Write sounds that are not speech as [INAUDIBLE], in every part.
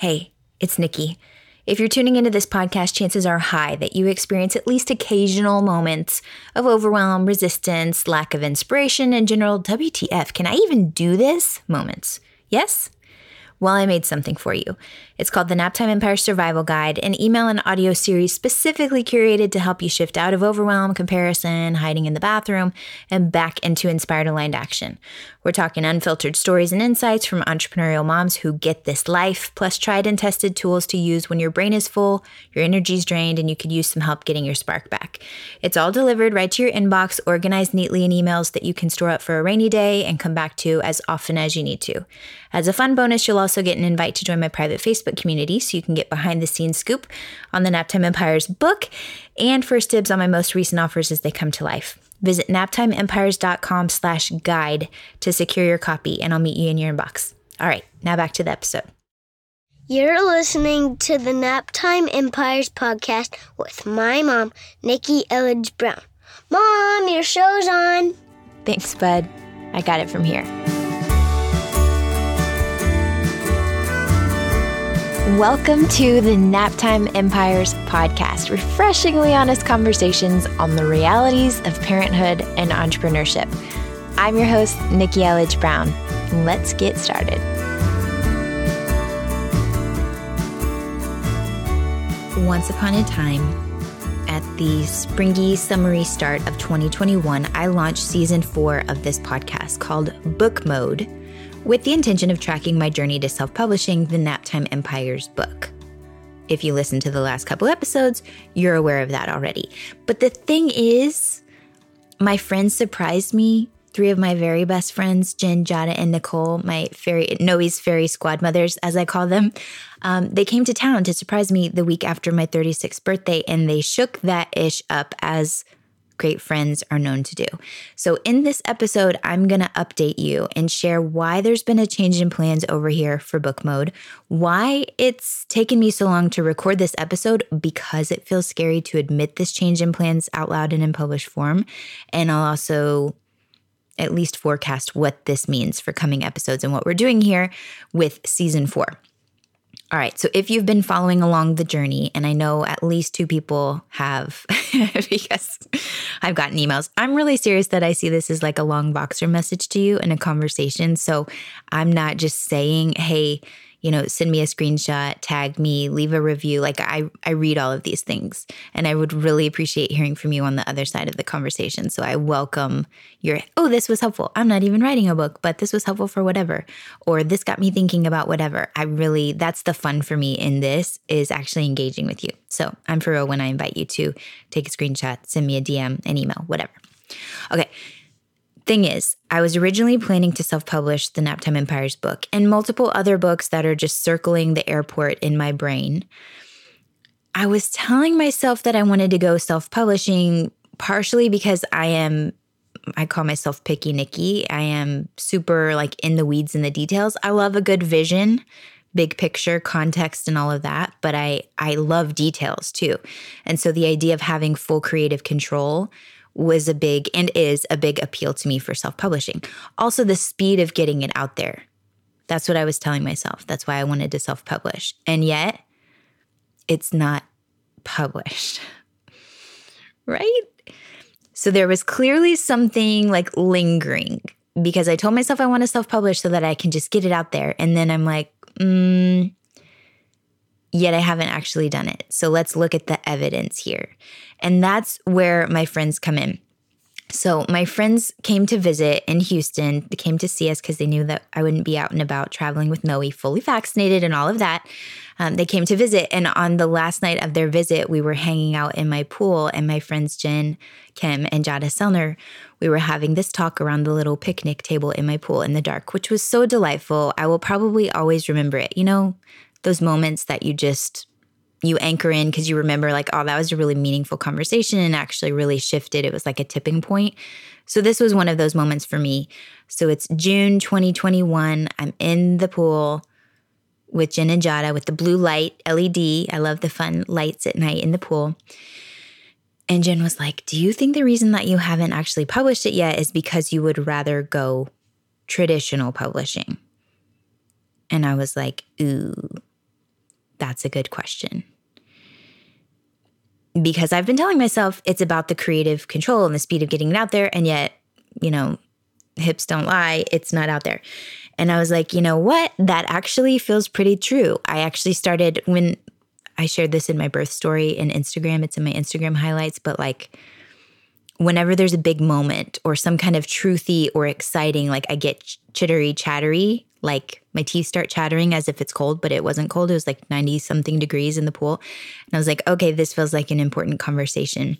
Hey, it's Nikki. If you're tuning into this podcast, chances are high that you experience at least occasional moments of overwhelm, resistance, lack of inspiration, and general WTF, can I even do this moments. Yes? Well, I made something for you. It's called the Naptime Empire Survival Guide, an email and audio series specifically curated to help you shift out of overwhelm, comparison, hiding in the bathroom, and back into inspired aligned action. We're talking unfiltered stories and insights from entrepreneurial moms who get this life, plus tried and tested tools to use when your brain is full, your energy's drained, and you could use some help getting your spark back. It's all delivered right to your inbox, organized neatly in emails that you can store up for a rainy day and come back to as often as you need to. As a fun bonus, you'll also get an invite to join my private Facebook community so you can get behind the scenes scoop on the Naptime Empires book and first dibs on my most recent offers as they come to life. Visit naptimeempires.com slash guide to secure your copy and I'll meet you in your inbox. All right, now back to the episode. You're listening to the Naptime Empires podcast with my mom, Nikki Elledge Brown. Mom, your show's on. Thanks, bud. I got it from here. Welcome to the Naptime Empires podcast, refreshingly honest conversations on the realities of parenthood and entrepreneurship. I'm your host, Nikki Elledge Brown. Let's get started. Once upon a time, at the springy, summery start of 2021, I launched season four of this podcast called Book Mode with the intention of tracking my journey to self publishing the Naptime Empires book. If you listen to the last couple episodes, you're aware of that already. But the thing is, my friends surprised me. Three of my very best friends, Jen, Jada, and Nicole, my fairy Noe's fairy squad mothers, as I call them, um, they came to town to surprise me the week after my 36th birthday, and they shook that ish up as great friends are known to do. So, in this episode, I'm going to update you and share why there's been a change in plans over here for book mode, why it's taken me so long to record this episode because it feels scary to admit this change in plans out loud and in published form. And I'll also at least forecast what this means for coming episodes and what we're doing here with season four. All right. So if you've been following along the journey, and I know at least two people have [LAUGHS] because I've gotten emails, I'm really serious that I see this as like a long Voxer message to you in a conversation. So I'm not just saying, hey, you know, send me a screenshot, tag me, leave a review. Like I I read all of these things and I would really appreciate hearing from you on the other side of the conversation. So I welcome your oh, this was helpful. I'm not even writing a book, but this was helpful for whatever or this got me thinking about whatever. I really that's the fun for me in this is actually engaging with you. So, I'm for real when I invite you to take a screenshot, send me a DM, an email, whatever. Okay. Thing is, I was originally planning to self publish the Naptime Empires book and multiple other books that are just circling the airport in my brain. I was telling myself that I wanted to go self publishing partially because I am, I call myself picky Nikki. I am super like in the weeds in the details. I love a good vision, big picture, context, and all of that, but I, I love details too. And so the idea of having full creative control was a big and is a big appeal to me for self publishing. Also, the speed of getting it out there. That's what I was telling myself. That's why I wanted to self publish. And yet, it's not published. [LAUGHS] right? So there was clearly something like lingering because I told myself I want to self publish so that I can just get it out there. And then I'm like, mm, yet I haven't actually done it. So let's look at the evidence here. And that's where my friends come in. So my friends came to visit in Houston. They came to see us because they knew that I wouldn't be out and about traveling with Noe, fully vaccinated and all of that. Um, they came to visit, and on the last night of their visit, we were hanging out in my pool, and my friends Jen, Kim, and Jada Selner, we were having this talk around the little picnic table in my pool in the dark, which was so delightful. I will probably always remember it. You know, those moments that you just you anchor in because you remember like oh that was a really meaningful conversation and actually really shifted. It was like a tipping point. So this was one of those moments for me. So it's june 2021 i'm in the pool with jen and jada with the blue light led i love the fun lights at night in the pool. And jen was like do you think the reason that you haven't actually published it yet is because you would rather go traditional publishing? And i was like ooh That's a good question. Because I've been telling myself it's about the creative control and the speed of getting it out there. And yet, you know, hips don't lie, it's not out there. And I was like, you know what? That actually feels pretty true. I actually started when I shared this in my birth story in Instagram. It's in my Instagram highlights, but like whenever there's a big moment or some kind of truthy or exciting, like I get chittery, chattery, like my teeth start chattering as if it's cold, but it wasn't cold. It was like 90 something degrees in the pool. And I was like, okay, this feels like an important conversation.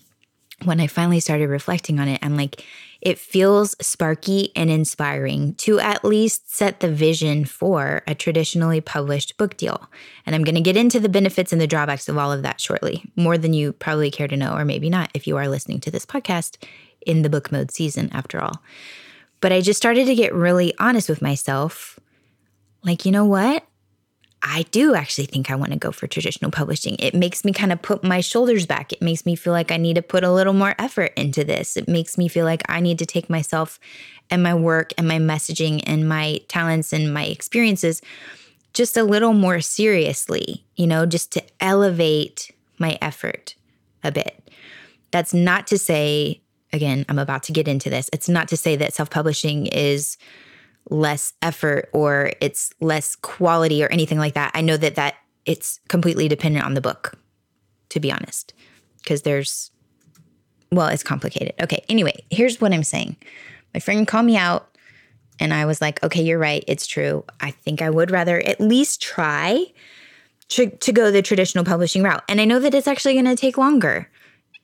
When I finally started reflecting on it, I'm like, it feels sparky and inspiring to at least set the vision for a traditionally published book deal. And I'm going to get into the benefits and the drawbacks of all of that shortly, more than you probably care to know, or maybe not if you are listening to this podcast in the book mode season, after all. But I just started to get really honest with myself. Like, you know what? I do actually think I want to go for traditional publishing. It makes me kind of put my shoulders back. It makes me feel like I need to put a little more effort into this. It makes me feel like I need to take myself and my work and my messaging and my talents and my experiences just a little more seriously, you know, just to elevate my effort a bit. That's not to say, again, I'm about to get into this. It's not to say that self publishing is less effort or it's less quality or anything like that. I know that that it's completely dependent on the book, to be honest, because there's, well, it's complicated. Okay. Anyway, here's what I'm saying. My friend called me out and I was like, okay, you're right. It's true. I think I would rather at least try to, to go the traditional publishing route. And I know that it's actually going to take longer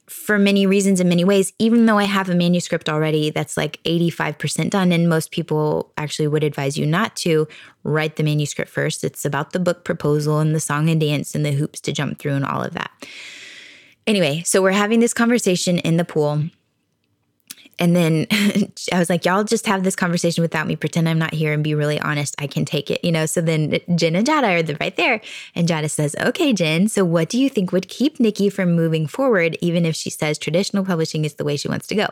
for many reasons in many ways, even though I have a manuscript already that's like 85% done, and most people actually would advise you not to write the manuscript first. It's about the book proposal and the song and dance and the hoops to jump through and all of that. Anyway, so we're having this conversation in the pool and then [LAUGHS] I was like, y'all just have this conversation without me, pretend I'm not here and be really honest. I can take it, you know? So then Jen and Jada are right there. And Jada says, okay, Jen, so what do you think would keep Nikki from moving forward, even if she says traditional publishing is the way she wants to go?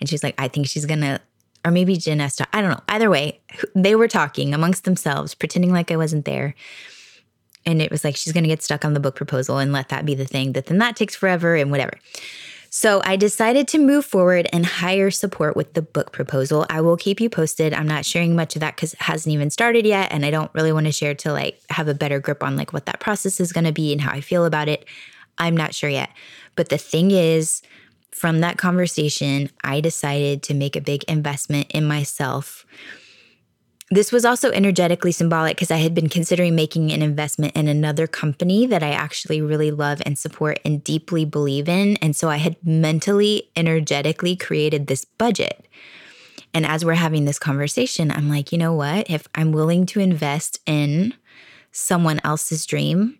And she's like, I think she's going to or maybe Jen I don't know. Either way, they were talking amongst themselves, pretending like I wasn't there. And it was like, she's going to get stuck on the book proposal and let that be the thing that then that takes forever and whatever. So I decided to move forward and hire support with the book proposal. I will keep you posted. I'm not sharing much of that because it hasn't even started yet. And I don't really want to share to like have a better grip on like what that process is going to be and how I feel about it. I'm not sure yet. But the thing is, from that conversation, I decided to make a big investment in myself this was also energetically symbolic because I had been considering making an investment in another company that I actually really love and support and deeply believe in. And so I had mentally, energetically created this budget. And as we're having this conversation, I'm like, you know what? If I'm willing to invest in someone else's dream,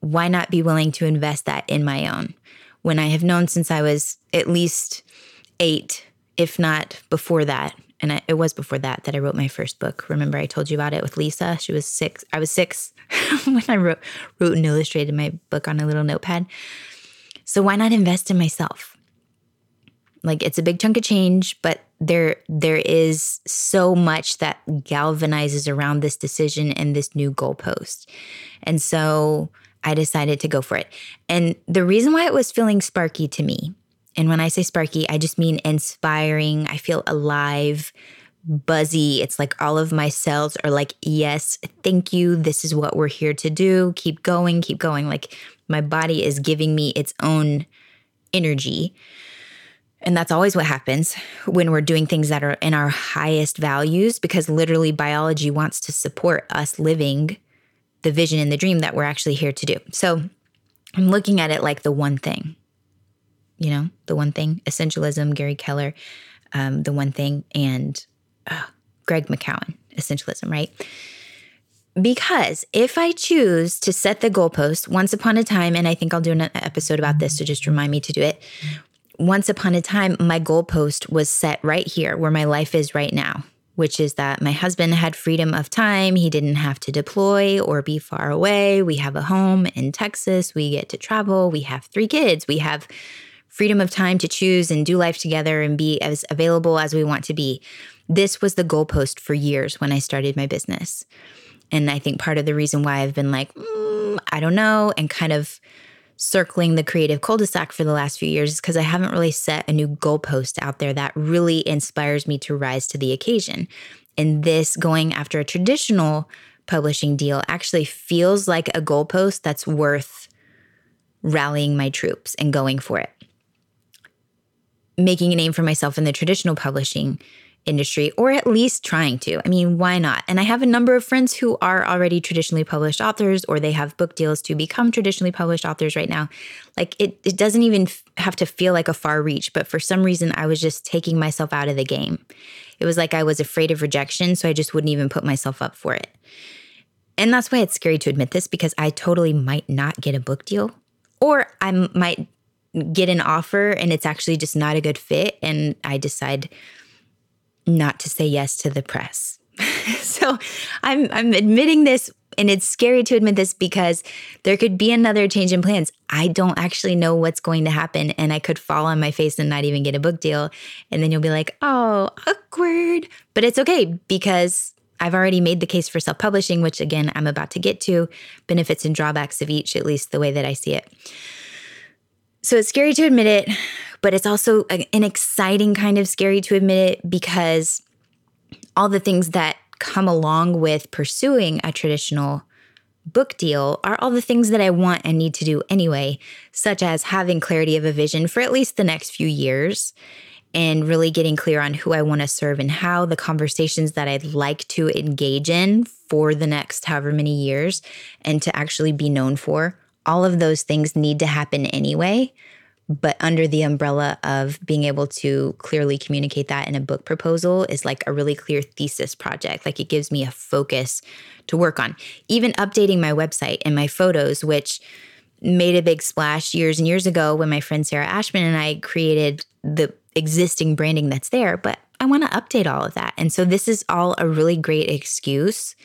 why not be willing to invest that in my own? When I have known since I was at least eight, if not before that, and I, it was before that that I wrote my first book. Remember, I told you about it with Lisa. She was six. I was six [LAUGHS] when I wrote wrote and illustrated my book on a little notepad. So why not invest in myself? Like it's a big chunk of change, but there there is so much that galvanizes around this decision and this new goalpost. And so I decided to go for it. And the reason why it was feeling sparky to me and when I say sparky, I just mean inspiring. I feel alive, buzzy. It's like all of my cells are like, yes, thank you. This is what we're here to do. Keep going, keep going. Like my body is giving me its own energy. And that's always what happens when we're doing things that are in our highest values, because literally biology wants to support us living the vision and the dream that we're actually here to do. So I'm looking at it like the one thing you know, the one thing, essentialism, Gary Keller, um, the one thing, and uh, Greg McKeown, essentialism, right? Because if I choose to set the goalpost once upon a time, and I think I'll do an episode about this to just remind me to do it. Once upon a time, my goalpost was set right here where my life is right now, which is that my husband had freedom of time. He didn't have to deploy or be far away. We have a home in Texas. We get to travel. We have three kids. We have freedom of time to choose and do life together and be as available as we want to be. This was the goalpost for years when I started my business. And I think part of the reason why I've been like, mm. I don't know. And kind of circling the creative cul de sac for the last few years is because I haven't really set a new goalpost out there that really inspires me to rise to the occasion. And this going after a traditional publishing deal actually feels like a goalpost that's worth rallying my troops and going for it. Making a name for myself in the traditional publishing industry, or at least trying to. I mean, why not? And I have a number of friends who are already traditionally published authors, or they have book deals to become traditionally published authors right now. Like it, it doesn't even have to feel like a far reach, but for some reason, I was just taking myself out of the game. It was like I was afraid of rejection, so I just wouldn't even put myself up for it. And that's why it's scary to admit this because I totally might not get a book deal, or I might get an offer and it's actually just not a good fit, and I decide not to say yes to the press. [LAUGHS] so I'm I'm admitting this and it's scary to admit this because there could be another change in plans. I don't actually know what's going to happen and I could fall on my face and not even get a book deal and then you'll be like, "Oh, awkward." But it's okay because I've already made the case for self-publishing, which again, I'm about to get to, benefits and drawbacks of each at least the way that I see it. So it's scary to admit it, but it's also an exciting kind of scary to admit it because all the things that come along with pursuing a traditional book deal are all the things that I want and need to do anyway, such as having clarity of a vision for at least the next few years and really getting clear on who I want to serve and how the conversations that I'd like to engage in for the next however many years and to actually be known for. All of those things need to happen anyway but under the umbrella of being able to clearly communicate that in a book proposal is like a really clear thesis project. Like it gives me a focus to work on. Even updating my website and my photos, which made a big splash years and years ago when my friend Sarah Ashman and I created the existing branding that's there, but I want to update all of that. And so this is all a really great excuse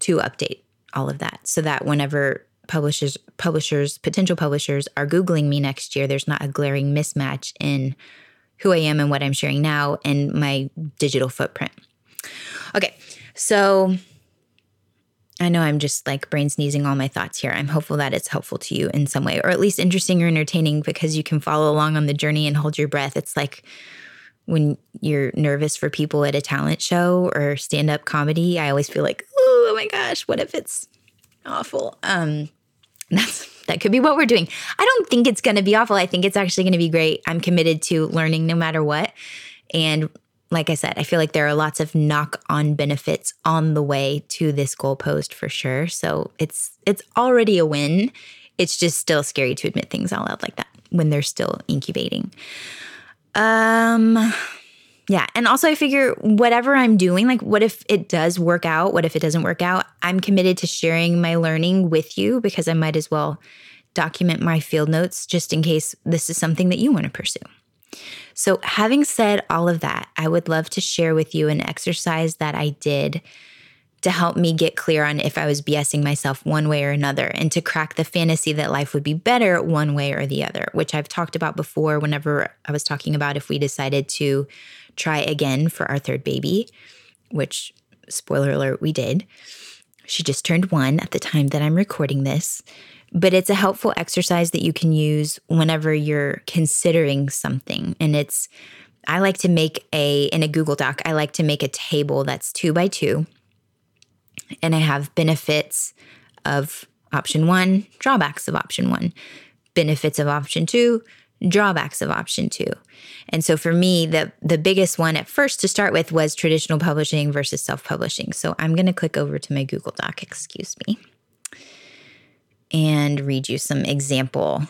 to update all of that so that whenever publishers publishers potential publishers are googling me next year there's not a glaring mismatch in who i am and what i'm sharing now and my digital footprint okay so I know I'm just like brain sneezing all my thoughts here. I'm hopeful that it's helpful to you in some way, or at least interesting or entertaining because you can follow along on the journey and hold your breath. It's like when you're nervous for people at a talent show or stand up comedy. I always feel like, oh my gosh, what if it's awful. Um, that's that could be what we're doing. I don't think it's going to be awful. I think it's actually going to be great. I'm committed to learning no matter what. And like I said, I feel like there are lots of knock-on benefits on the way to this goalpost for sure. So it's it's already a win. It's just still scary to admit things out loud like that when they're still incubating. Um yeah. And also, I figure whatever I'm doing, like, what if it does work out? What if it doesn't work out? I'm committed to sharing my learning with you because I might as well document my field notes just in case this is something that you want to pursue. So, having said all of that, I would love to share with you an exercise that I did to help me get clear on if I was BSing myself one way or another and to crack the fantasy that life would be better one way or the other, which I've talked about before whenever I was talking about if we decided to try again for our third baby, which, spoiler alert, we did. She just turned one at the time that I'm recording this. But it's a helpful exercise that you can use whenever you're considering something. And it's, I like to make a, in a Google Doc, I like to make a table that's two by two. And I have benefits of option one, drawbacks of option one, benefits of option two, drawbacks of option two. And so for me, the the biggest one at first to start with was traditional publishing versus self-publishing. So I'm going to click over to my Google Doc, excuse me, and read you some example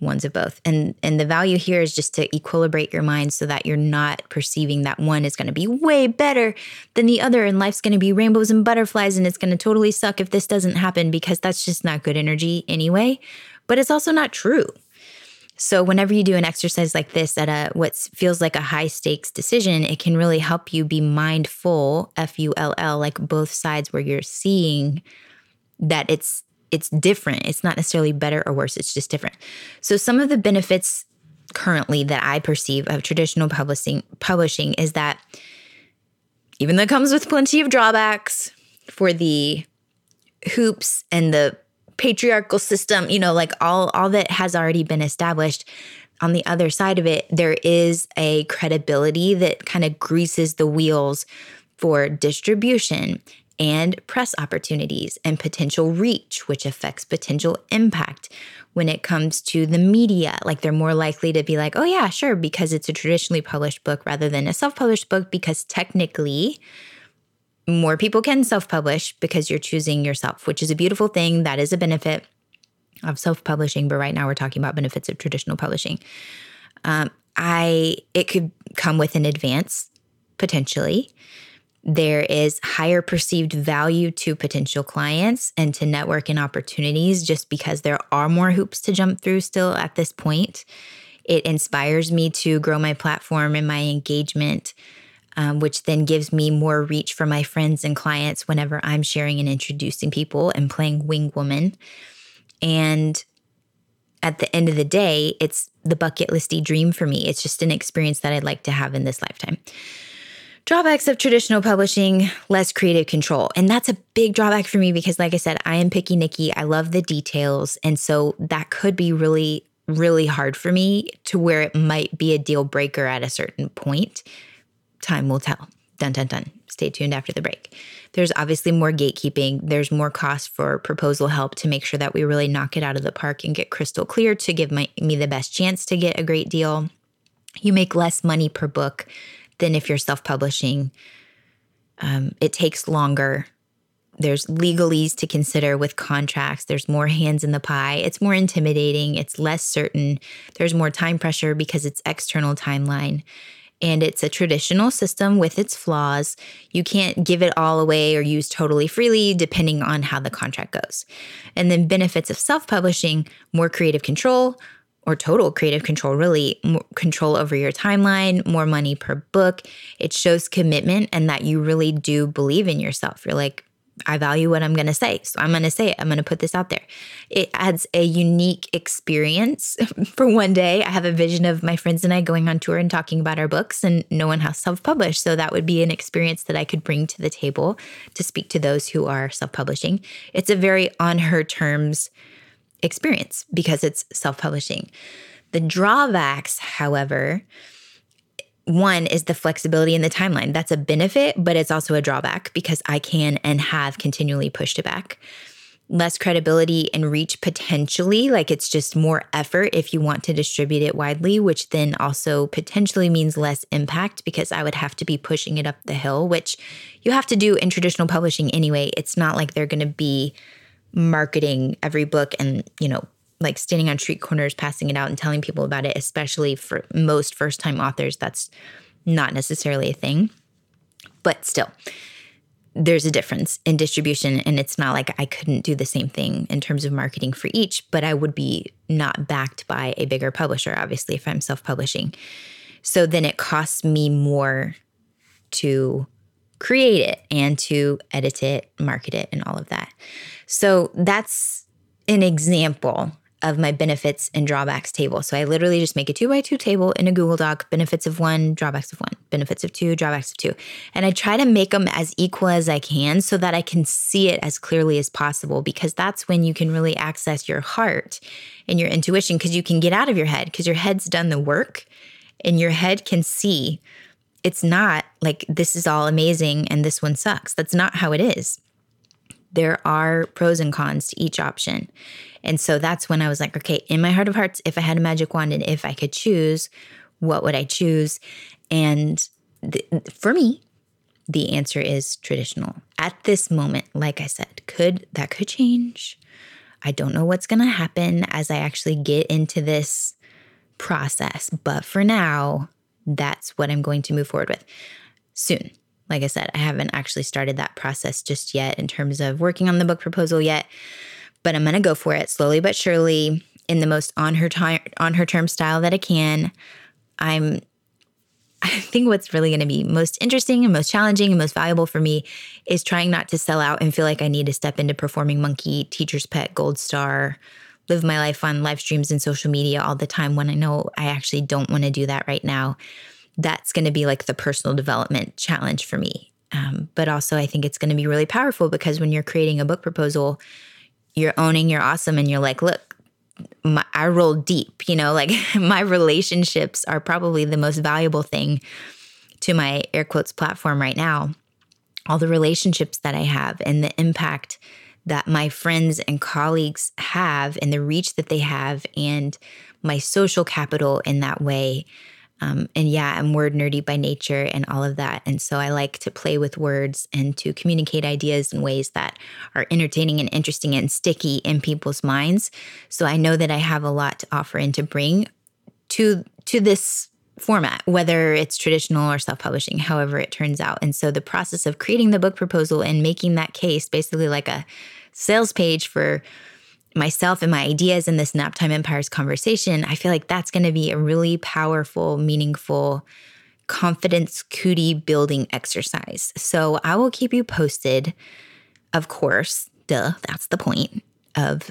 ones of both. And and the value here is just to equilibrate your mind so that you're not perceiving that one is going to be way better than the other and life's going to be rainbows and butterflies and it's going to totally suck if this doesn't happen because that's just not good energy anyway. But it's also not true. So whenever you do an exercise like this at a what feels like a high stakes decision, it can really help you be mindful, F U L L, like both sides where you're seeing that it's it's different. It's not necessarily better or worse, it's just different. So some of the benefits currently that I perceive of traditional publishing publishing is that even though it comes with plenty of drawbacks for the hoops and the patriarchal system, you know, like all all that has already been established. On the other side of it, there is a credibility that kind of greases the wheels for distribution and press opportunities and potential reach, which affects potential impact. When it comes to the media, like they're more likely to be like, oh, yeah, sure, because it's a traditionally published book rather than a self published book, because technically, more people can self publish because you're choosing yourself, which is a beautiful thing. That is a benefit of self publishing. But right now, we're talking about benefits of traditional publishing. Um, I it could come with an advance potentially. There is higher perceived value to potential clients and to networking opportunities just because there are more hoops to jump through still at this point. It inspires me to grow my platform and my engagement um, which then gives me more reach for my friends and clients whenever I'm sharing and introducing people and playing wing woman. And at the end of the day, it's the bucket listy dream for me. It's just an experience that I'd like to have in this lifetime. Drawbacks of traditional publishing, less creative control. And that's a big drawback for me because, like I said, I am picky Nikki. I love the details. And so that could be really, really hard for me to where it might be a deal breaker at a certain point Time will tell. Dun dun dun. Stay tuned after the break. There's obviously more gatekeeping. There's more cost for proposal help to make sure that we really knock it out of the park and get crystal clear to give my, me the best chance to get a great deal. You make less money per book than if you're self publishing. Um, it takes longer. There's legalese to consider with contracts. There's more hands in the pie. It's more intimidating. It's less certain. There's more time pressure because it's external timeline and it's a traditional system with its flaws. You can't give it all away or use totally freely depending on how the contract goes. And then benefits of self publishing more creative control or total creative control, really, control over your timeline, more money per book. It shows commitment and that you really do believe in yourself. You're like, I value what I'm going to say. So I'm going to say it. I'm going to put this out there. It adds a unique experience [LAUGHS] for one day. I have a vision of my friends and I going on tour and talking about our books, and no one has self published. So that would be an experience that I could bring to the table to speak to those who are self publishing. It's a very on her terms experience because it's self publishing. The drawbacks, however, one is the flexibility in the timeline. That's a benefit, but it's also a drawback because I can and have continually pushed it back. Less credibility and reach potentially, like it's just more effort if you want to distribute it widely, which then also potentially means less impact because I would have to be pushing it up the hill, which you have to do in traditional publishing anyway. It's not like they're going to be marketing every book and, you know, like standing on street corners, passing it out and telling people about it, especially for most first time authors, that's not necessarily a thing. But still, there's a difference in distribution. And it's not like I couldn't do the same thing in terms of marketing for each, but I would be not backed by a bigger publisher, obviously, if I'm self publishing. So then it costs me more to create it and to edit it, market it, and all of that. So that's an example of my benefits and drawbacks table. So I literally just make a two by two table in a Google Doc, benefits of one, drawbacks of one, benefits of two, drawbacks of two. And I try to make them as equal as I can so that I can see it as clearly as possible because that's when you can really access your heart and your intuition because you can get out of your head because your head's done the work and your head can see it's not like this is all amazing and this one sucks. That's not how it is there are pros and cons to each option. And so that's when I was like, okay, in my heart of hearts, if I had a magic wand and if I could choose, what would I choose? And th- for me, the answer is traditional. At this moment, like I said, could that could change. I don't know what's going to happen as I actually get into this process, but for now, that's what I'm going to move forward with soon. Like I said, I haven't actually started that process just yet in terms of working on the book proposal yet, but I'm going to go for it slowly but surely in the most on her time on her term style that I can. I'm I think what's really going to be most interesting and most challenging and most valuable for me is trying not to sell out and feel like I need to step into performing monkey, teacher's pet, gold star, live my life on live streams and social media all the time when I know I actually don't want to do that right now that's going to be like the personal development challenge for me. Um, but also, I think it's going to be really powerful because when you're creating a book proposal, you're owning you're awesome and you're like, look, my, I roll deep, you know, like [LAUGHS] my relationships are probably the most valuable thing to my air quotes platform right now. All the relationships that I have and the impact that my friends and colleagues have and the reach that they have and my social capital in that way um, and yeah, I'm word nerdy by nature and all of that. And so I like to play with words and to communicate ideas in ways that are entertaining and interesting and sticky in people's minds. So I know that I have a lot to offer and to bring to to this format, whether it's traditional or self publishing, however it turns out. And so the process of creating the book proposal and making that case basically like a sales page for myself and my ideas in this Naptime Empires conversation, I feel like that's going to be a really powerful, meaningful confidence cootie building exercise. So I will keep you posted, of course. Duh, that's the point of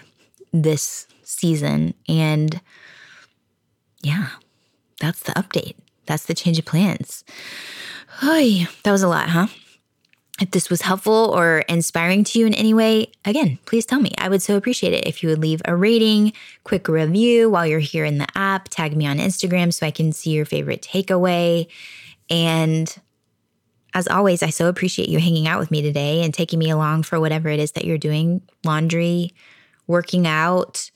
this season. And yeah, that's the update. That's the change of plans. Oy, that was a lot, huh? If this was helpful or inspiring to you in any way, again, please tell me. I would so appreciate it if you would leave a rating, quick review while you're here in the app, tag me on Instagram so I can see your favorite takeaway. And as always, I so appreciate you hanging out with me today and taking me along for whatever it is that you're doing laundry, working out,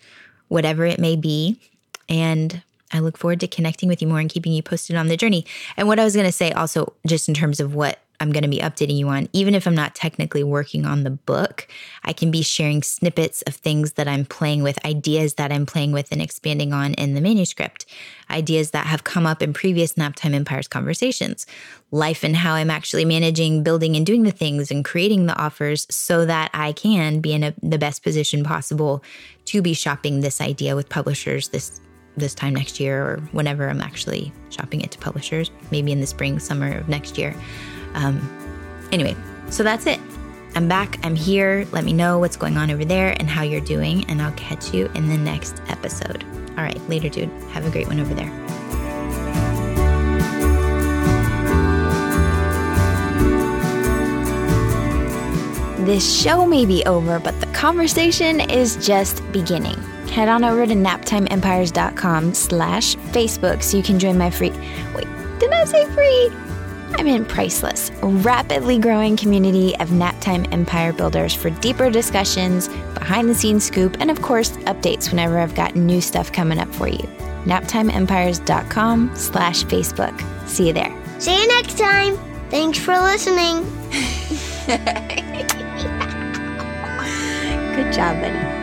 whatever it may be. And I look forward to connecting with you more and keeping you posted on the journey. And what I was going to say also, just in terms of what I'm going to be updating you on. Even if I'm not technically working on the book, I can be sharing snippets of things that I'm playing with, ideas that I'm playing with and expanding on in the manuscript, ideas that have come up in previous Naptime Empires conversations, life and how I'm actually managing, building, and doing the things and creating the offers so that I can be in a, the best position possible to be shopping this idea with publishers this this time next year or whenever I'm actually shopping it to publishers, maybe in the spring, summer of next year. Um, anyway, so that's it. I'm back. I'm here. Let me know what's going on over there and how you're doing, and I'll catch you in the next episode. All right, later, dude. Have a great one over there. This show may be over, but the conversation is just beginning. Head on over to naptimeempires.com slash Facebook so you can join my free... Wait, did I say free? I'm in Priceless, a rapidly growing community of naptime empire builders for deeper discussions, behind the scenes scoop, and of course, updates whenever I've got new stuff coming up for you. naptimeempires.com slash Facebook. See you there. See you next time. Thanks for listening. [LAUGHS] Good job, buddy.